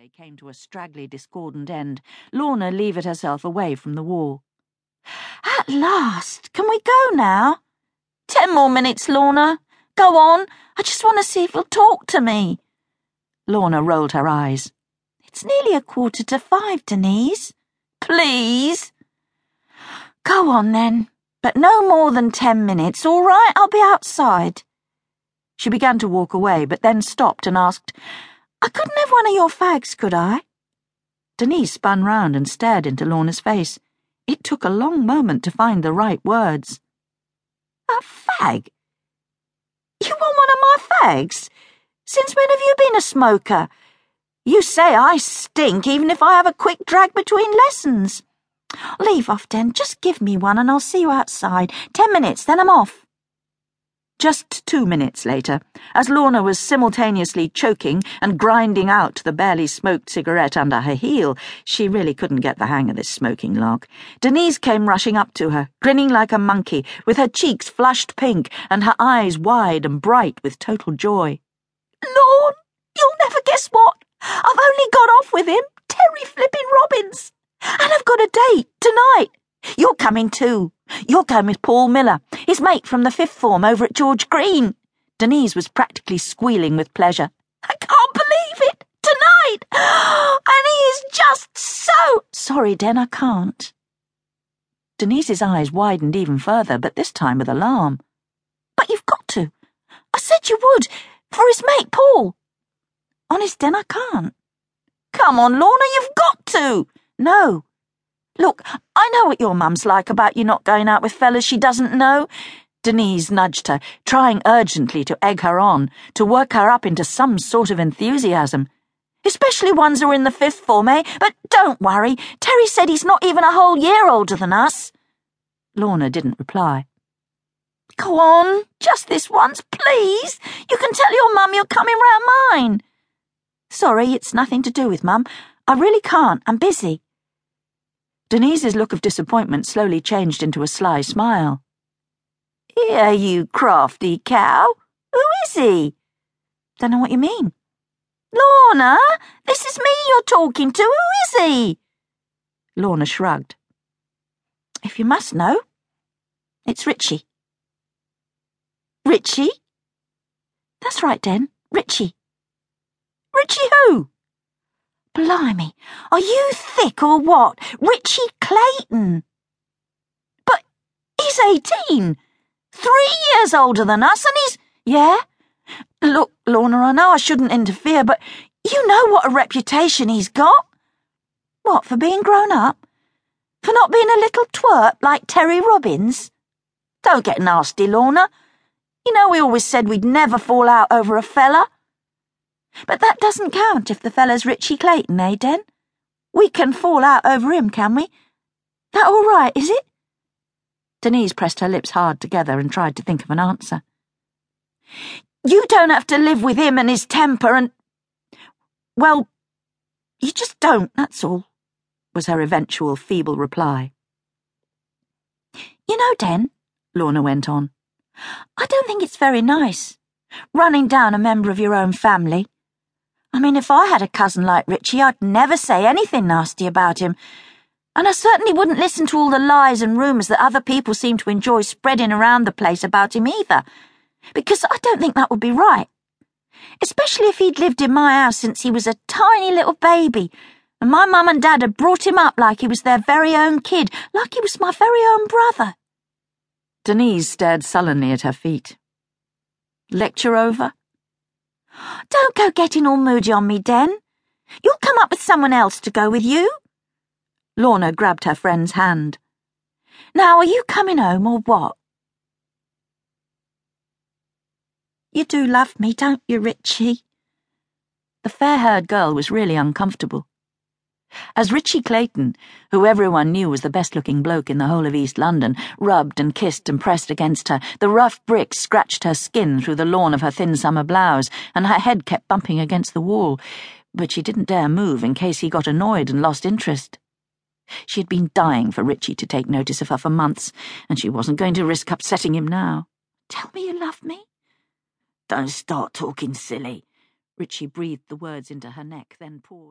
holiday came to a straggly, discordant end, Lorna levered herself away from the wall. At last! Can we go now? Ten more minutes, Lorna. Go on. I just want to see if you'll talk to me. Lorna rolled her eyes. It's nearly a quarter to five, Denise. Please. Go on then, but no more than ten minutes, all right? I'll be outside. She began to walk away, but then stopped and asked, I couldn't have one of your fags, could I? Denise spun round and stared into Lorna's face. It took a long moment to find the right words. A fag? You want one of my fags? Since when have you been a smoker? You say I stink even if I have a quick drag between lessons. Leave off, Den. Just give me one and I'll see you outside. Ten minutes, then I'm off. Just two minutes later, as Lorna was simultaneously choking and grinding out the barely smoked cigarette under her heel, she really couldn't get the hang of this smoking lark. Denise came rushing up to her, grinning like a monkey, with her cheeks flushed pink and her eyes wide and bright with total joy. Lorne, you'll never guess what. I've only got off with him, Terry Flippin Robbins, and I've got a date tonight. You're coming too. You're going with Paul Miller, his mate from the fifth form over at George Green. Denise was practically squealing with pleasure. I can't believe it! Tonight! And he is just so. Sorry, Den, I can't. Denise's eyes widened even further, but this time with alarm. But you've got to. I said you would, for his mate, Paul. Honest, Den, I can't. Come on, Lorna, you've got to. No. Look, I know what your mum's like about you not going out with fellas she doesn't know. Denise nudged her, trying urgently to egg her on, to work her up into some sort of enthusiasm. Especially ones who are in the fifth form, eh? But don't worry. Terry said he's not even a whole year older than us. Lorna didn't reply. Go on, just this once, please. You can tell your mum you're coming round mine. Sorry, it's nothing to do with mum. I really can't. I'm busy. Denise's look of disappointment slowly changed into a sly smile. Here, you crafty cow. Who is he? Don't know what you mean. Lorna, this is me you're talking to. Who is he? Lorna shrugged. If you must know, it's Richie. Richie? That's right, Den. Richie. Richie who? Blimey, are you thick or what? Richie Clayton. But he's eighteen. Three years older than us, and he's. Yeah? Look, Lorna, I know I shouldn't interfere, but you know what a reputation he's got. What, for being grown up? For not being a little twerp like Terry Robbins? Don't get nasty, Lorna. You know we always said we'd never fall out over a fella. But that doesn't count if the fella's Richie Clayton, eh, Den? We can fall out over him, can we? That all right, is it? Denise pressed her lips hard together and tried to think of an answer. You don't have to live with him and his temper and. Well, you just don't, that's all, was her eventual feeble reply. You know, Den, Lorna went on, I don't think it's very nice, running down a member of your own family. I mean, if I had a cousin like Richie, I'd never say anything nasty about him. And I certainly wouldn't listen to all the lies and rumours that other people seem to enjoy spreading around the place about him either. Because I don't think that would be right. Especially if he'd lived in my house since he was a tiny little baby, and my mum and dad had brought him up like he was their very own kid, like he was my very own brother. Denise stared sullenly at her feet. Lecture over? Don't go getting all moody on me, Den. You'll come up with someone else to go with you. Lorna grabbed her friend's hand. Now, are you coming home or what? You do love me, don't you, Richie? The fair haired girl was really uncomfortable. As Richie Clayton, who everyone knew was the best looking bloke in the whole of East London, rubbed and kissed and pressed against her, the rough bricks scratched her skin through the lawn of her thin summer blouse, and her head kept bumping against the wall. But she didn't dare move in case he got annoyed and lost interest. She had been dying for Richie to take notice of her for months, and she wasn't going to risk upsetting him now. Tell me you love me? Don't start talking silly. Richie breathed the words into her neck, then paused.